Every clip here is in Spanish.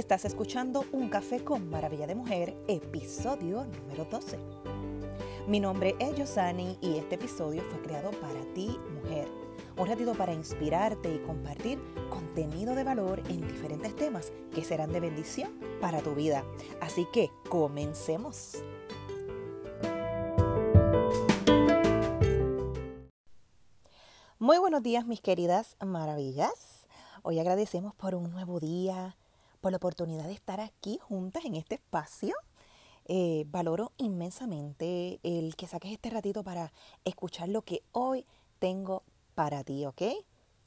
Estás escuchando Un Café con Maravilla de Mujer, episodio número 12. Mi nombre es Yosani y este episodio fue creado para ti, mujer. Un ratito para inspirarte y compartir contenido de valor en diferentes temas que serán de bendición para tu vida. Así que comencemos. Muy buenos días mis queridas maravillas. Hoy agradecemos por un nuevo día, por la oportunidad de estar aquí juntas en este espacio. Eh, valoro inmensamente el que saques este ratito para escuchar lo que hoy tengo para ti, ¿ok?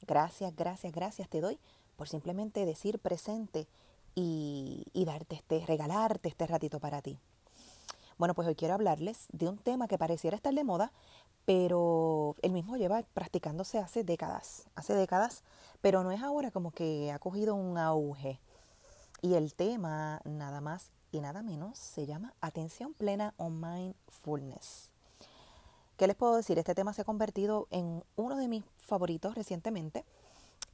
Gracias, gracias, gracias te doy por simplemente decir presente y, y darte este, regalarte este ratito para ti. Bueno, pues hoy quiero hablarles de un tema que pareciera estar de moda, pero el mismo lleva practicándose hace décadas, hace décadas, pero no es ahora como que ha cogido un auge. Y el tema, nada más y nada menos, se llama Atención Plena o Mindfulness. ¿Qué les puedo decir? Este tema se ha convertido en uno de mis favoritos recientemente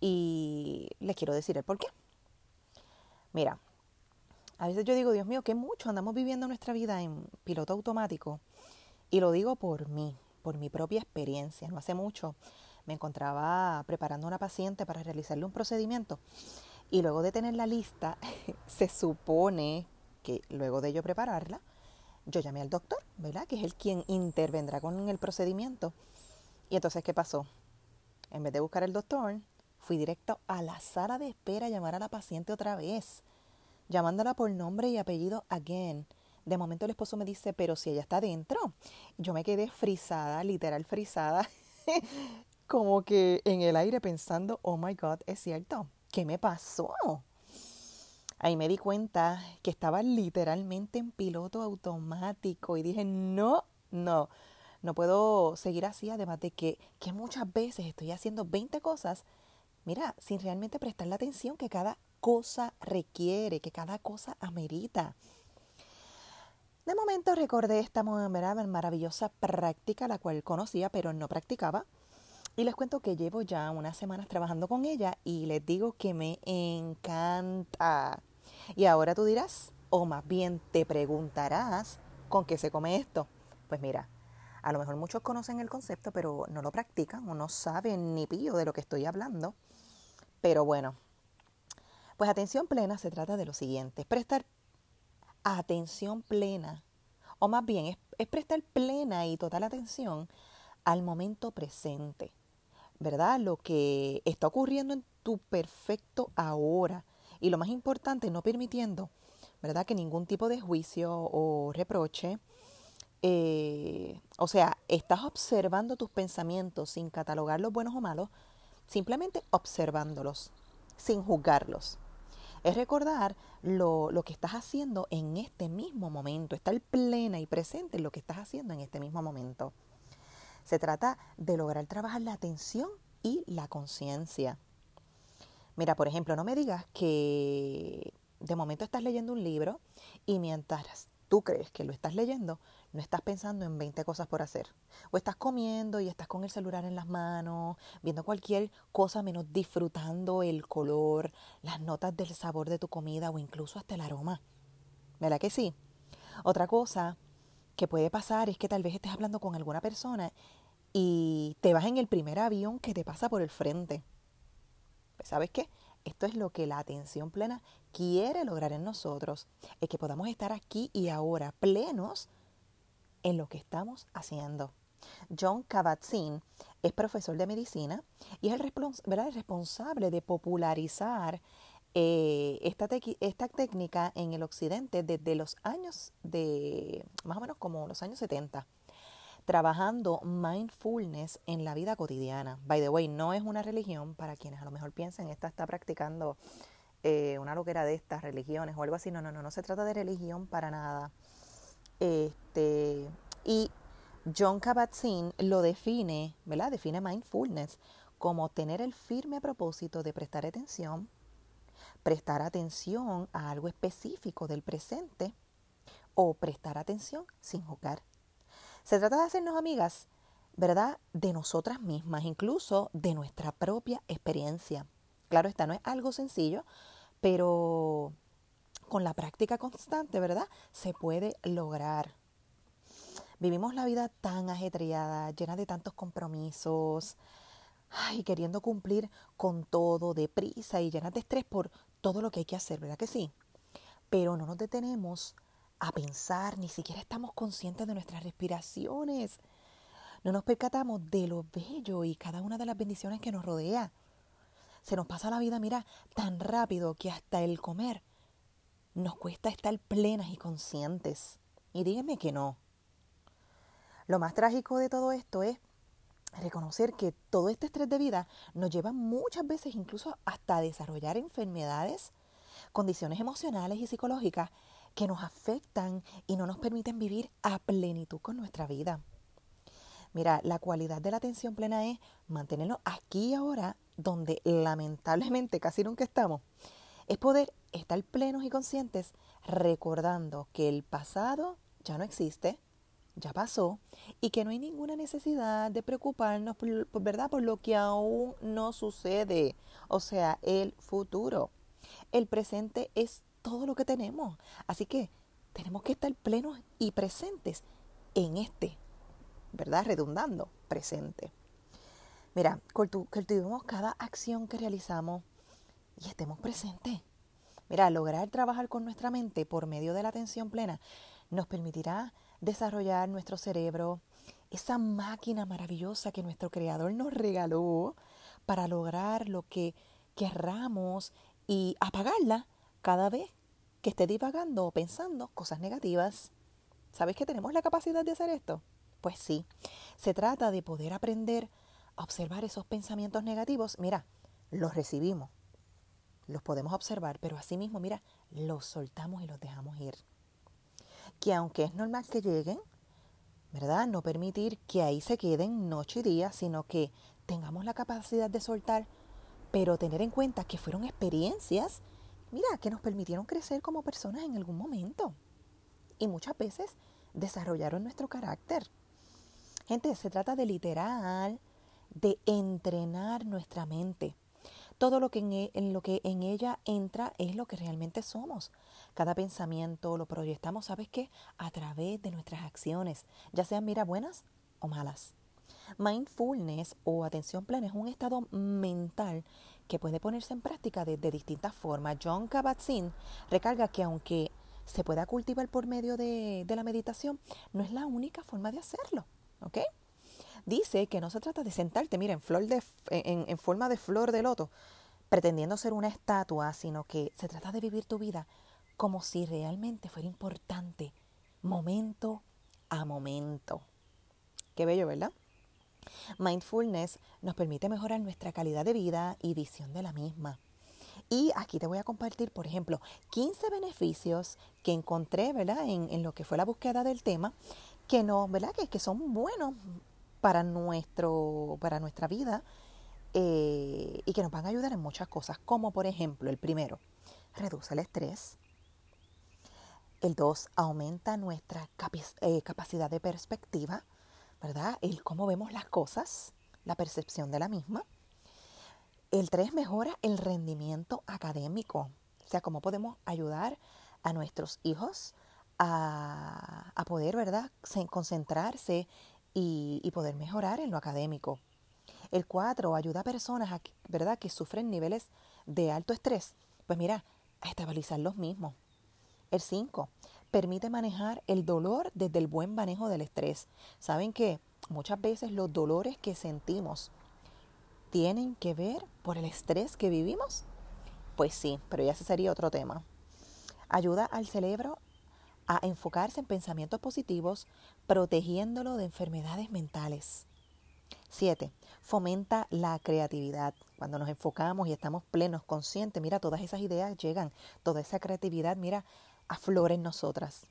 y les quiero decir el por qué. Mira, a veces yo digo, Dios mío, que mucho andamos viviendo nuestra vida en piloto automático. Y lo digo por mí, por mi propia experiencia. No hace mucho me encontraba preparando a una paciente para realizarle un procedimiento y luego de tener la lista, se supone que luego de yo prepararla, yo llamé al doctor, ¿verdad? Que es el quien intervendrá con el procedimiento. Y entonces, ¿qué pasó? En vez de buscar al doctor, fui directo a la sala de espera a llamar a la paciente otra vez, llamándola por nombre y apellido again. De momento el esposo me dice, pero si ella está dentro. Yo me quedé frisada, literal frisada, como que en el aire pensando, oh my God, es cierto, ¿qué me pasó? Ahí me di cuenta que estaba literalmente en piloto automático y dije, no, no, no puedo seguir así, además de que, que muchas veces estoy haciendo 20 cosas, mira, sin realmente prestar la atención que cada cosa requiere, que cada cosa amerita. De momento recordé esta maravillosa práctica, la cual conocía pero no practicaba, y les cuento que llevo ya unas semanas trabajando con ella y les digo que me encanta. Y ahora tú dirás, o más bien te preguntarás, ¿con qué se come esto? Pues mira, a lo mejor muchos conocen el concepto, pero no lo practican o no saben ni pío de lo que estoy hablando. Pero bueno, pues atención plena se trata de lo siguiente, es prestar atención plena, o más bien es, es prestar plena y total atención al momento presente. ¿Verdad? Lo que está ocurriendo en tu perfecto ahora. Y lo más importante, no permitiendo, ¿verdad? Que ningún tipo de juicio o reproche, eh, o sea, estás observando tus pensamientos sin catalogarlos buenos o malos, simplemente observándolos, sin juzgarlos. Es recordar lo, lo que estás haciendo en este mismo momento, estar plena y presente en lo que estás haciendo en este mismo momento. Se trata de lograr trabajar la atención y la conciencia. Mira, por ejemplo, no me digas que de momento estás leyendo un libro y mientras tú crees que lo estás leyendo, no estás pensando en 20 cosas por hacer. O estás comiendo y estás con el celular en las manos, viendo cualquier cosa menos disfrutando el color, las notas del sabor de tu comida o incluso hasta el aroma. ¿Verdad que sí? Otra cosa que puede pasar es que tal vez estés hablando con alguna persona y te vas en el primer avión que te pasa por el frente. Pues, ¿Sabes qué? Esto es lo que la atención plena quiere lograr en nosotros, es que podamos estar aquí y ahora plenos en lo que estamos haciendo. John Kabat-Zinn es profesor de medicina y es el, responsable de popularizar eh, esta, esta técnica en el occidente desde los años de, más o menos como los años 70 trabajando mindfulness en la vida cotidiana. By the way, no es una religión para quienes a lo mejor piensen, esta está practicando eh, una loquera de estas religiones o algo así. No, no, no, no se trata de religión para nada. Este, y John Kabat-Zinn lo define, ¿verdad? Define mindfulness como tener el firme propósito de prestar atención, prestar atención a algo específico del presente o prestar atención sin juzgar. Se trata de hacernos amigas, ¿verdad? De nosotras mismas, incluso de nuestra propia experiencia. Claro está, no es algo sencillo, pero con la práctica constante, ¿verdad? Se puede lograr. Vivimos la vida tan ajetreada, llena de tantos compromisos, ay, queriendo cumplir con todo, deprisa y llena de estrés por todo lo que hay que hacer, ¿verdad que sí? Pero no nos detenemos a pensar, ni siquiera estamos conscientes de nuestras respiraciones. No nos percatamos de lo bello y cada una de las bendiciones que nos rodea. Se nos pasa la vida, mira, tan rápido que hasta el comer nos cuesta estar plenas y conscientes. Y díganme que no. Lo más trágico de todo esto es reconocer que todo este estrés de vida nos lleva muchas veces incluso hasta desarrollar enfermedades, condiciones emocionales y psicológicas que nos afectan y no nos permiten vivir a plenitud con nuestra vida. Mira, la cualidad de la atención plena es mantenernos aquí y ahora, donde lamentablemente casi nunca estamos. Es poder estar plenos y conscientes recordando que el pasado ya no existe, ya pasó y que no hay ninguna necesidad de preocuparnos por, ¿verdad? por lo que aún no sucede, o sea, el futuro. El presente es todo lo que tenemos, así que tenemos que estar plenos y presentes en este, ¿verdad? Redundando, presente. Mira, cultivemos cada acción que realizamos y estemos presentes. Mira, lograr trabajar con nuestra mente por medio de la atención plena nos permitirá desarrollar nuestro cerebro, esa máquina maravillosa que nuestro creador nos regaló para lograr lo que querramos y apagarla cada vez que esté divagando o pensando cosas negativas. ¿Sabes que tenemos la capacidad de hacer esto? Pues sí, se trata de poder aprender a observar esos pensamientos negativos. Mira, los recibimos, los podemos observar, pero asimismo, mira, los soltamos y los dejamos ir que aunque es normal que lleguen, ¿verdad? No permitir que ahí se queden noche y día, sino que tengamos la capacidad de soltar, pero tener en cuenta que fueron experiencias, mira, que nos permitieron crecer como personas en algún momento. Y muchas veces desarrollaron nuestro carácter. Gente, se trata de literal, de entrenar nuestra mente. Todo lo que en, e, en, lo que en ella entra es lo que realmente somos. Cada pensamiento lo proyectamos, ¿sabes qué? A través de nuestras acciones, ya sean mira buenas o malas. Mindfulness o atención plena es un estado mental que puede ponerse en práctica de, distintas formas. John Kabat-Zinn recarga que aunque se pueda cultivar por medio de, la meditación, no es la única forma de hacerlo. ¿Ok? Dice que no se trata de sentarte, mira, en, flor de, en, forma de flor de loto, pretendiendo ser una estatua, sino que se trata de vivir tu vida como si realmente fuera importante, momento a momento. Qué bello, ¿verdad? Mindfulness nos permite mejorar nuestra calidad de vida y visión de la misma. Y aquí te voy a compartir, por ejemplo, 15 beneficios que encontré, ¿verdad? En, lo que fue la búsqueda del tema, que no, ¿verdad? Que, que son buenos para, nuestro, para nuestra vida eh, y que nos van a ayudar en muchas cosas, como por ejemplo el primero, reduce el estrés. El dos, aumenta nuestra eh, capacidad de perspectiva, ¿verdad? El cómo vemos las cosas, la percepción de la misma. El tres, mejora el rendimiento académico, o sea, cómo podemos ayudar a nuestros hijos a, a poder, ¿verdad?, concentrarse y, poder mejorar en lo académico. El 4 ayuda a personas ¿verdad? que sufren niveles de alto estrés, pues mira, a estabilizar los mismos. El 5 permite manejar el dolor desde el buen manejo del estrés. ¿Saben que muchas veces los dolores que sentimos tienen que ver por el estrés que vivimos? Pues sí, pero ya ese sería otro tema. Ayuda al cerebro a enfocarse en pensamientos positivos, protegiéndolo de enfermedades mentales. 7. Fomenta la creatividad. Cuando nos enfocamos y estamos plenos, conscientes, mira, todas esas ideas llegan, toda esa creatividad, mira, aflora en nosotras.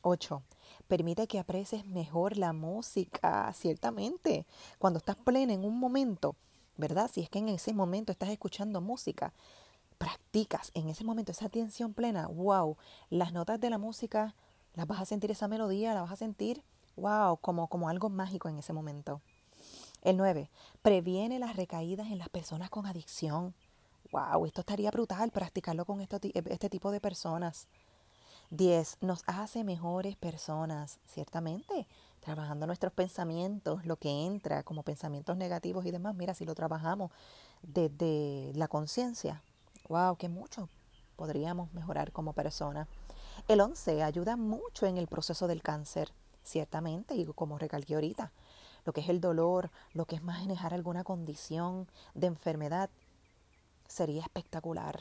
8. Permite que aprecies mejor la música, ciertamente. Cuando estás plena en un momento, ¿verdad? Si es que en ese momento estás escuchando música, practicas en ese momento esa atención plena, wow, las notas de la música, las vas a sentir esa melodía, la vas a sentir, wow, como, como algo mágico en ese momento. El 9. Previene las recaídas en las personas con adicción. wow, esto estaría brutal practicarlo con este tipo de personas. 10. Nos hace mejores personas, ciertamente, trabajando nuestros pensamientos, lo que entra como pensamientos negativos y demás. Mira, si lo trabajamos desde la conciencia, wow, que mucho podríamos mejorar como persona. El 11 ayuda mucho en el proceso del cáncer, ciertamente, y como recalqué ahorita, lo que es el dolor, lo que es manejar alguna condición de enfermedad, sería espectacular.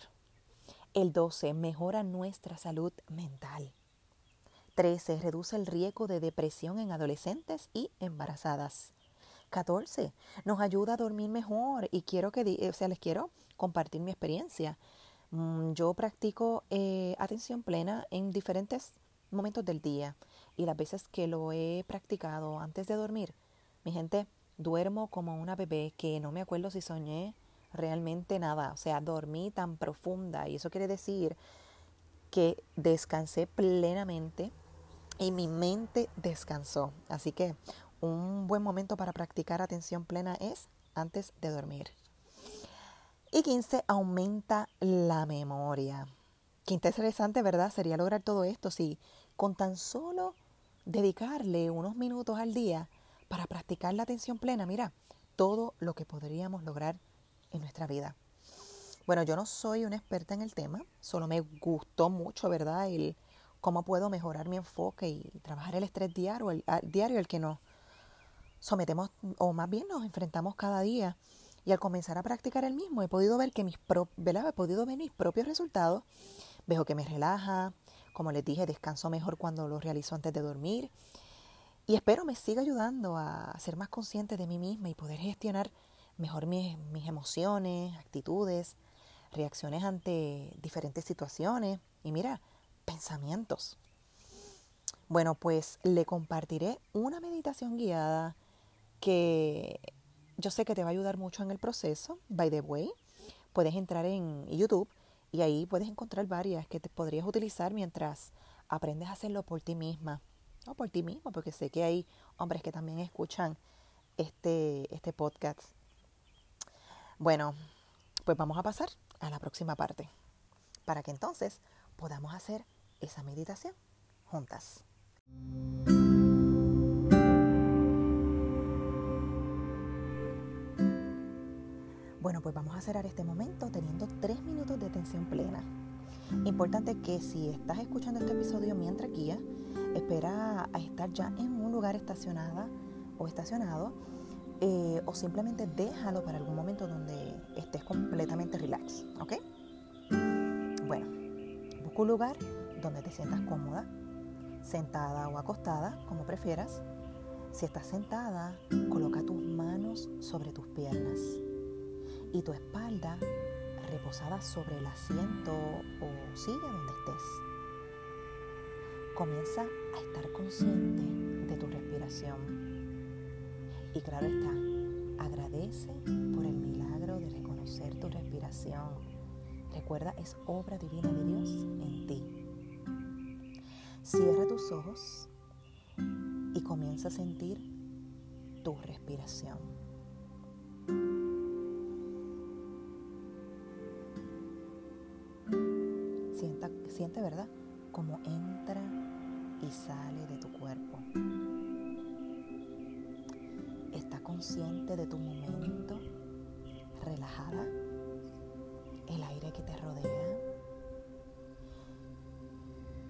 El 12 mejora nuestra salud mental. 13 reduce el riesgo de depresión en adolescentes y embarazadas. 14 nos ayuda a dormir mejor y quiero que, o sea, les quiero compartir mi experiencia. Mm, yo practico eh, atención plena en diferentes momentos del día y las veces que lo he practicado antes de dormir, mi gente, duermo como una bebé que no me acuerdo si soñé realmente nada, o sea, dormí tan profunda y eso quiere decir que descansé plenamente y mi mente descansó. Así que un buen momento para practicar atención plena es antes de dormir. Y 15, aumenta la memoria. Qué interesante, ¿verdad? Sería lograr todo esto si con tan solo dedicarle unos minutos al día para practicar la atención plena, mira, todo lo que podríamos lograr en nuestra vida. Bueno, yo no soy una experta en el tema, solo me gustó mucho, ¿verdad? El cómo puedo mejorar mi enfoque y trabajar el estrés diario, el, diario el que nos sometemos, o más bien nos enfrentamos cada día. Y al comenzar a practicar el mismo, he podido ver que mis ¿verdad? he podido ver mis propios resultados. Veo que me relaja, como les dije, descanso mejor cuando lo realizo antes de dormir. Y espero me siga ayudando a ser más consciente de mí misma y poder gestionar mejor mis, mis emociones, actitudes, reacciones ante diferentes situaciones y mira, pensamientos. Bueno, pues le compartiré una meditación guiada que yo sé que te va a ayudar mucho en el proceso. By the way, puedes entrar en YouTube y ahí puedes encontrar varias que te podrías utilizar mientras aprendes a hacerlo por ti misma. O por ti mismo, porque sé que hay hombres que también escuchan este, este podcast. Bueno, pues vamos a pasar a la próxima parte para que entonces podamos hacer esa meditación juntas. Bueno, pues vamos a cerrar este momento teniendo tres minutos de atención plena. Importante que si estás escuchando este episodio mientras guía, espera a estar ya en un lugar estacionada o estacionado eh, o simplemente déjalo para algún momento donde estés completamente relax, ¿ok? Bueno, busca un lugar donde te sientas cómoda, sentada o acostada, como prefieras. Si estás sentada, coloca tus manos sobre tus piernas y tu espalda reposada sobre el asiento o silla donde estés. Comienza a estar consciente de tu respiración y claro está, agradece por el milagro de reconocer tu respiración. Recuerda, es obra divina de Dios en ti. Cierra tus ojos y comienza a sentir tu respiración. Consciente de tu momento, relajada, el aire que te rodea.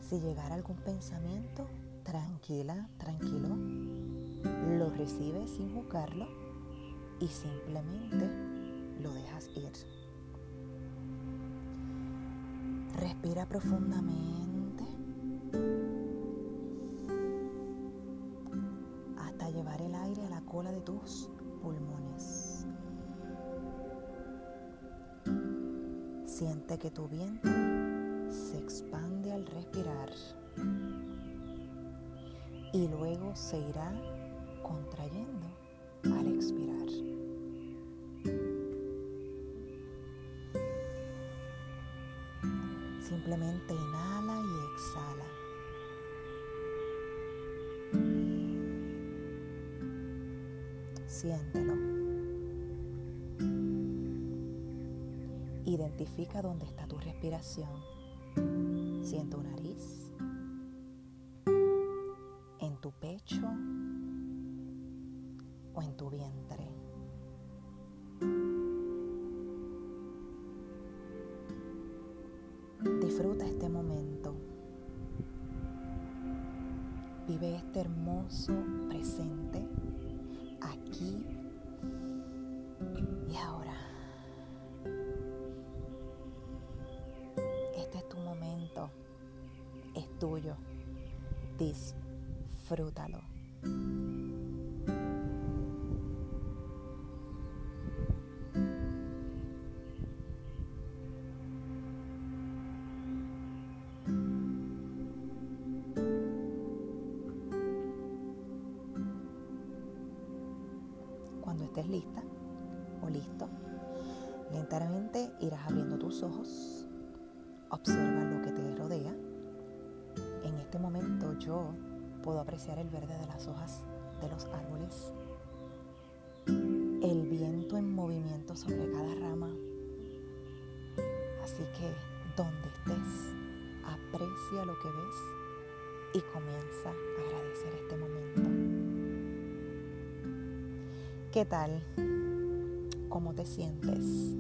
Si llegara algún pensamiento, tranquila, tranquilo, lo recibes sin juzgarlo y simplemente lo dejas ir. Respira profundamente Siente que tu vientre se expande al respirar y luego se irá contrayendo al expirar. Simplemente inhala y exhala. siéntelo. Identifica dónde está tu respiración. Si en tu nariz, en tu pecho o en tu vientre. Disfruta este momento. Vive este hermoso presente estés lista o listo, lentamente irás abriendo tus ojos, observa lo que te rodea. En este momento yo puedo apreciar el verde de las hojas de los árboles, el viento en movimiento sobre cada rama. Así que donde estés, aprecia lo que ves y comienza a agradecer este momento. ¿Qué tal? ¿Cómo te sientes?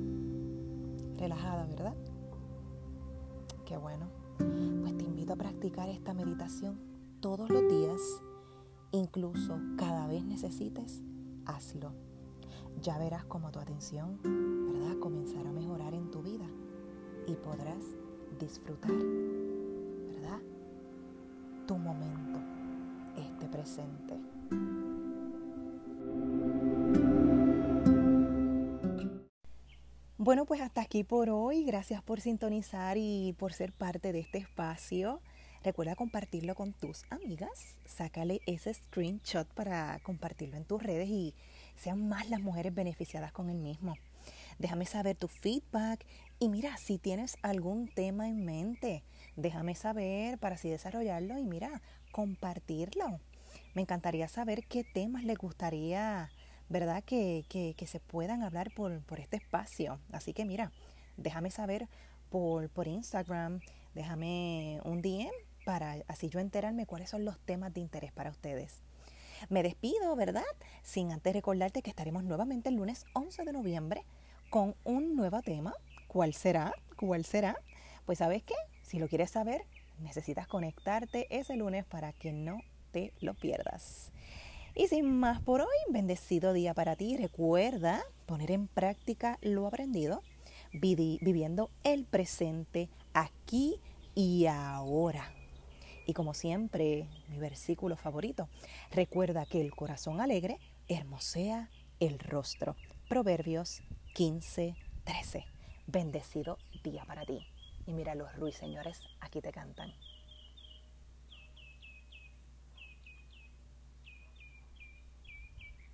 Relajada, ¿verdad? Qué bueno. Pues te invito a practicar esta meditación todos los días, incluso cada vez necesites, hazlo. Ya verás cómo tu atención, ¿verdad? Comenzará a mejorar en tu vida y podrás disfrutar, ¿verdad? Tu momento, este presente. Bueno, pues hasta aquí por hoy. Gracias por sintonizar y por ser parte de este espacio. Recuerda compartirlo con tus amigas. Sácale ese screenshot para compartirlo en tus redes y sean más las mujeres beneficiadas con el mismo. Déjame saber tu feedback y mira, si tienes algún tema en mente, déjame saber para así desarrollarlo y mira, compartirlo. Me encantaría saber qué temas les gustaría ¿verdad? Que, que, que se puedan hablar por, por, este espacio. Así que mira, déjame saber por, por Instagram, déjame un DM para así yo enterarme cuáles son los temas de interés para ustedes. Me despido, ¿verdad? Sin antes recordarte que estaremos nuevamente el lunes 11 de noviembre con un nuevo tema. ¿Cuál será? ¿Cuál será? Pues sabes qué, si lo quieres saber, necesitas conectarte ese lunes para que no te lo pierdas. Y sin más por hoy, bendecido día para ti. Recuerda poner en práctica lo aprendido, viviendo el presente aquí y ahora. Y como siempre, mi versículo favorito, recuerda que el corazón alegre hermosea el rostro. Proverbios 15, 13. Bendecido día para ti. Y mira los ruiseñores, aquí te cantan.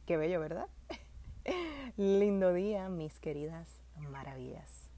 Qué bello, ¿verdad? Lindo día, mis queridas maravillas.